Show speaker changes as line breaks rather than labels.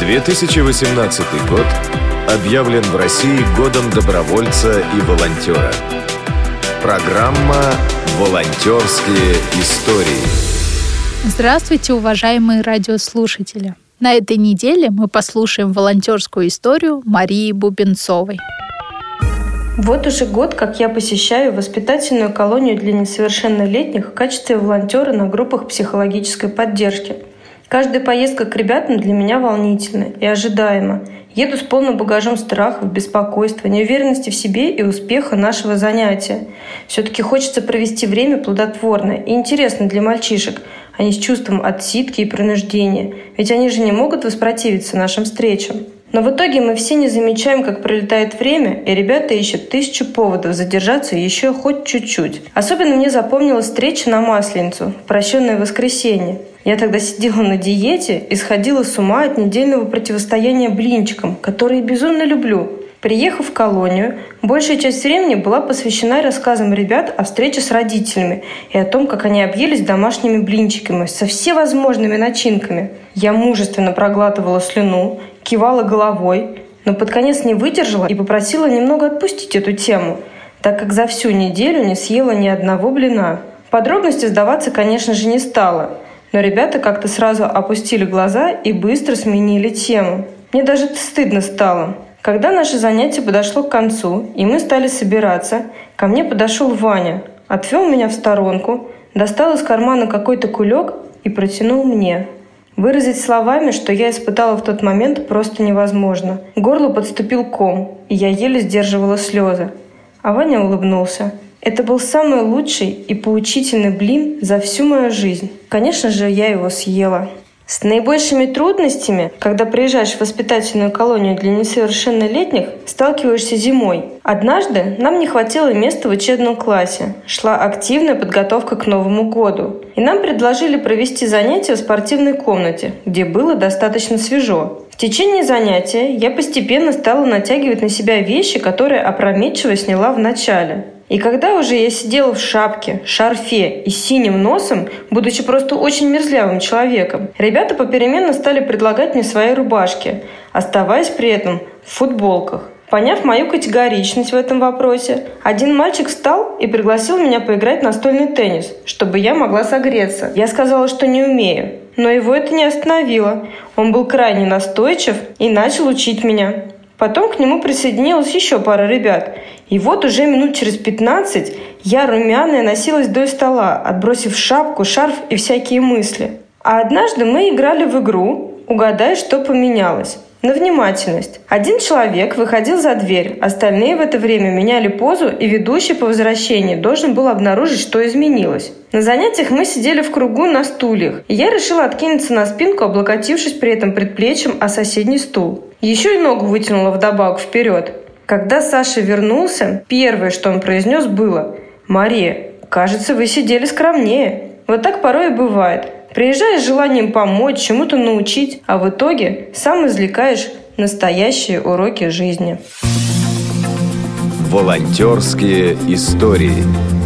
2018 год объявлен в России годом добровольца и волонтера. Программа «Волонтерские истории».
Здравствуйте, уважаемые радиослушатели! На этой неделе мы послушаем волонтерскую историю Марии Бубенцовой.
Вот уже год, как я посещаю воспитательную колонию для несовершеннолетних в качестве волонтера на группах психологической поддержки – Каждая поездка к ребятам для меня волнительна и ожидаема. Еду с полным багажом страхов, беспокойства, неуверенности в себе и успеха нашего занятия. Все-таки хочется провести время плодотворно и интересно для мальчишек, а не с чувством отсидки и принуждения. Ведь они же не могут воспротивиться нашим встречам. Но в итоге мы все не замечаем, как пролетает время, и ребята ищут тысячу поводов задержаться еще хоть чуть-чуть. Особенно мне запомнилась встреча на Масленицу, прощенное воскресенье. Я тогда сидела на диете и сходила с ума от недельного противостояния блинчикам, которые безумно люблю. Приехав в колонию, большая часть времени была посвящена рассказам ребят о встрече с родителями и о том, как они объелись домашними блинчиками со всевозможными начинками. Я мужественно проглатывала слюну, кивала головой, но под конец не выдержала и попросила немного отпустить эту тему, так как за всю неделю не съела ни одного блина. Подробности сдаваться, конечно же, не стала, но ребята как-то сразу опустили глаза и быстро сменили тему. Мне даже стыдно стало. Когда наше занятие подошло к концу, и мы стали собираться, ко мне подошел Ваня, отвел меня в сторонку, достал из кармана какой-то кулек и протянул мне. Выразить словами, что я испытала в тот момент, просто невозможно. К горлу подступил ком, и я еле сдерживала слезы. А Ваня улыбнулся. Это был самый лучший и поучительный блин за всю мою жизнь. Конечно же, я его съела. С наибольшими трудностями, когда приезжаешь в воспитательную колонию для несовершеннолетних, сталкиваешься зимой. Однажды нам не хватило места в учебном классе. Шла активная подготовка к Новому году. И нам предложили провести занятия в спортивной комнате, где было достаточно свежо. В течение занятия я постепенно стала натягивать на себя вещи, которые опрометчиво сняла в начале. И когда уже я сидела в шапке, шарфе и синим носом, будучи просто очень мерзлявым человеком, ребята попеременно стали предлагать мне свои рубашки, оставаясь при этом в футболках. Поняв мою категоричность в этом вопросе, один мальчик встал и пригласил меня поиграть в настольный теннис, чтобы я могла согреться. Я сказала, что не умею. Но его это не остановило. Он был крайне настойчив и начал учить меня. Потом к нему присоединилась еще пара ребят. И вот уже минут через 15 я румяная носилась вдоль стола, отбросив шапку, шарф и всякие мысли. А однажды мы играли в игру «Угадай, что поменялось» на внимательность. Один человек выходил за дверь, остальные в это время меняли позу, и ведущий по возвращении должен был обнаружить, что изменилось. На занятиях мы сидели в кругу на стульях, и я решила откинуться на спинку, облокотившись при этом предплечьем о соседний стул. Еще и ногу вытянула вдобавок вперед. Когда Саша вернулся, первое, что он произнес, было «Мария, кажется, вы сидели скромнее». Вот так порой и бывает. Приезжаешь с желанием помочь, чему-то научить, а в итоге сам извлекаешь настоящие уроки жизни.
Волонтерские истории.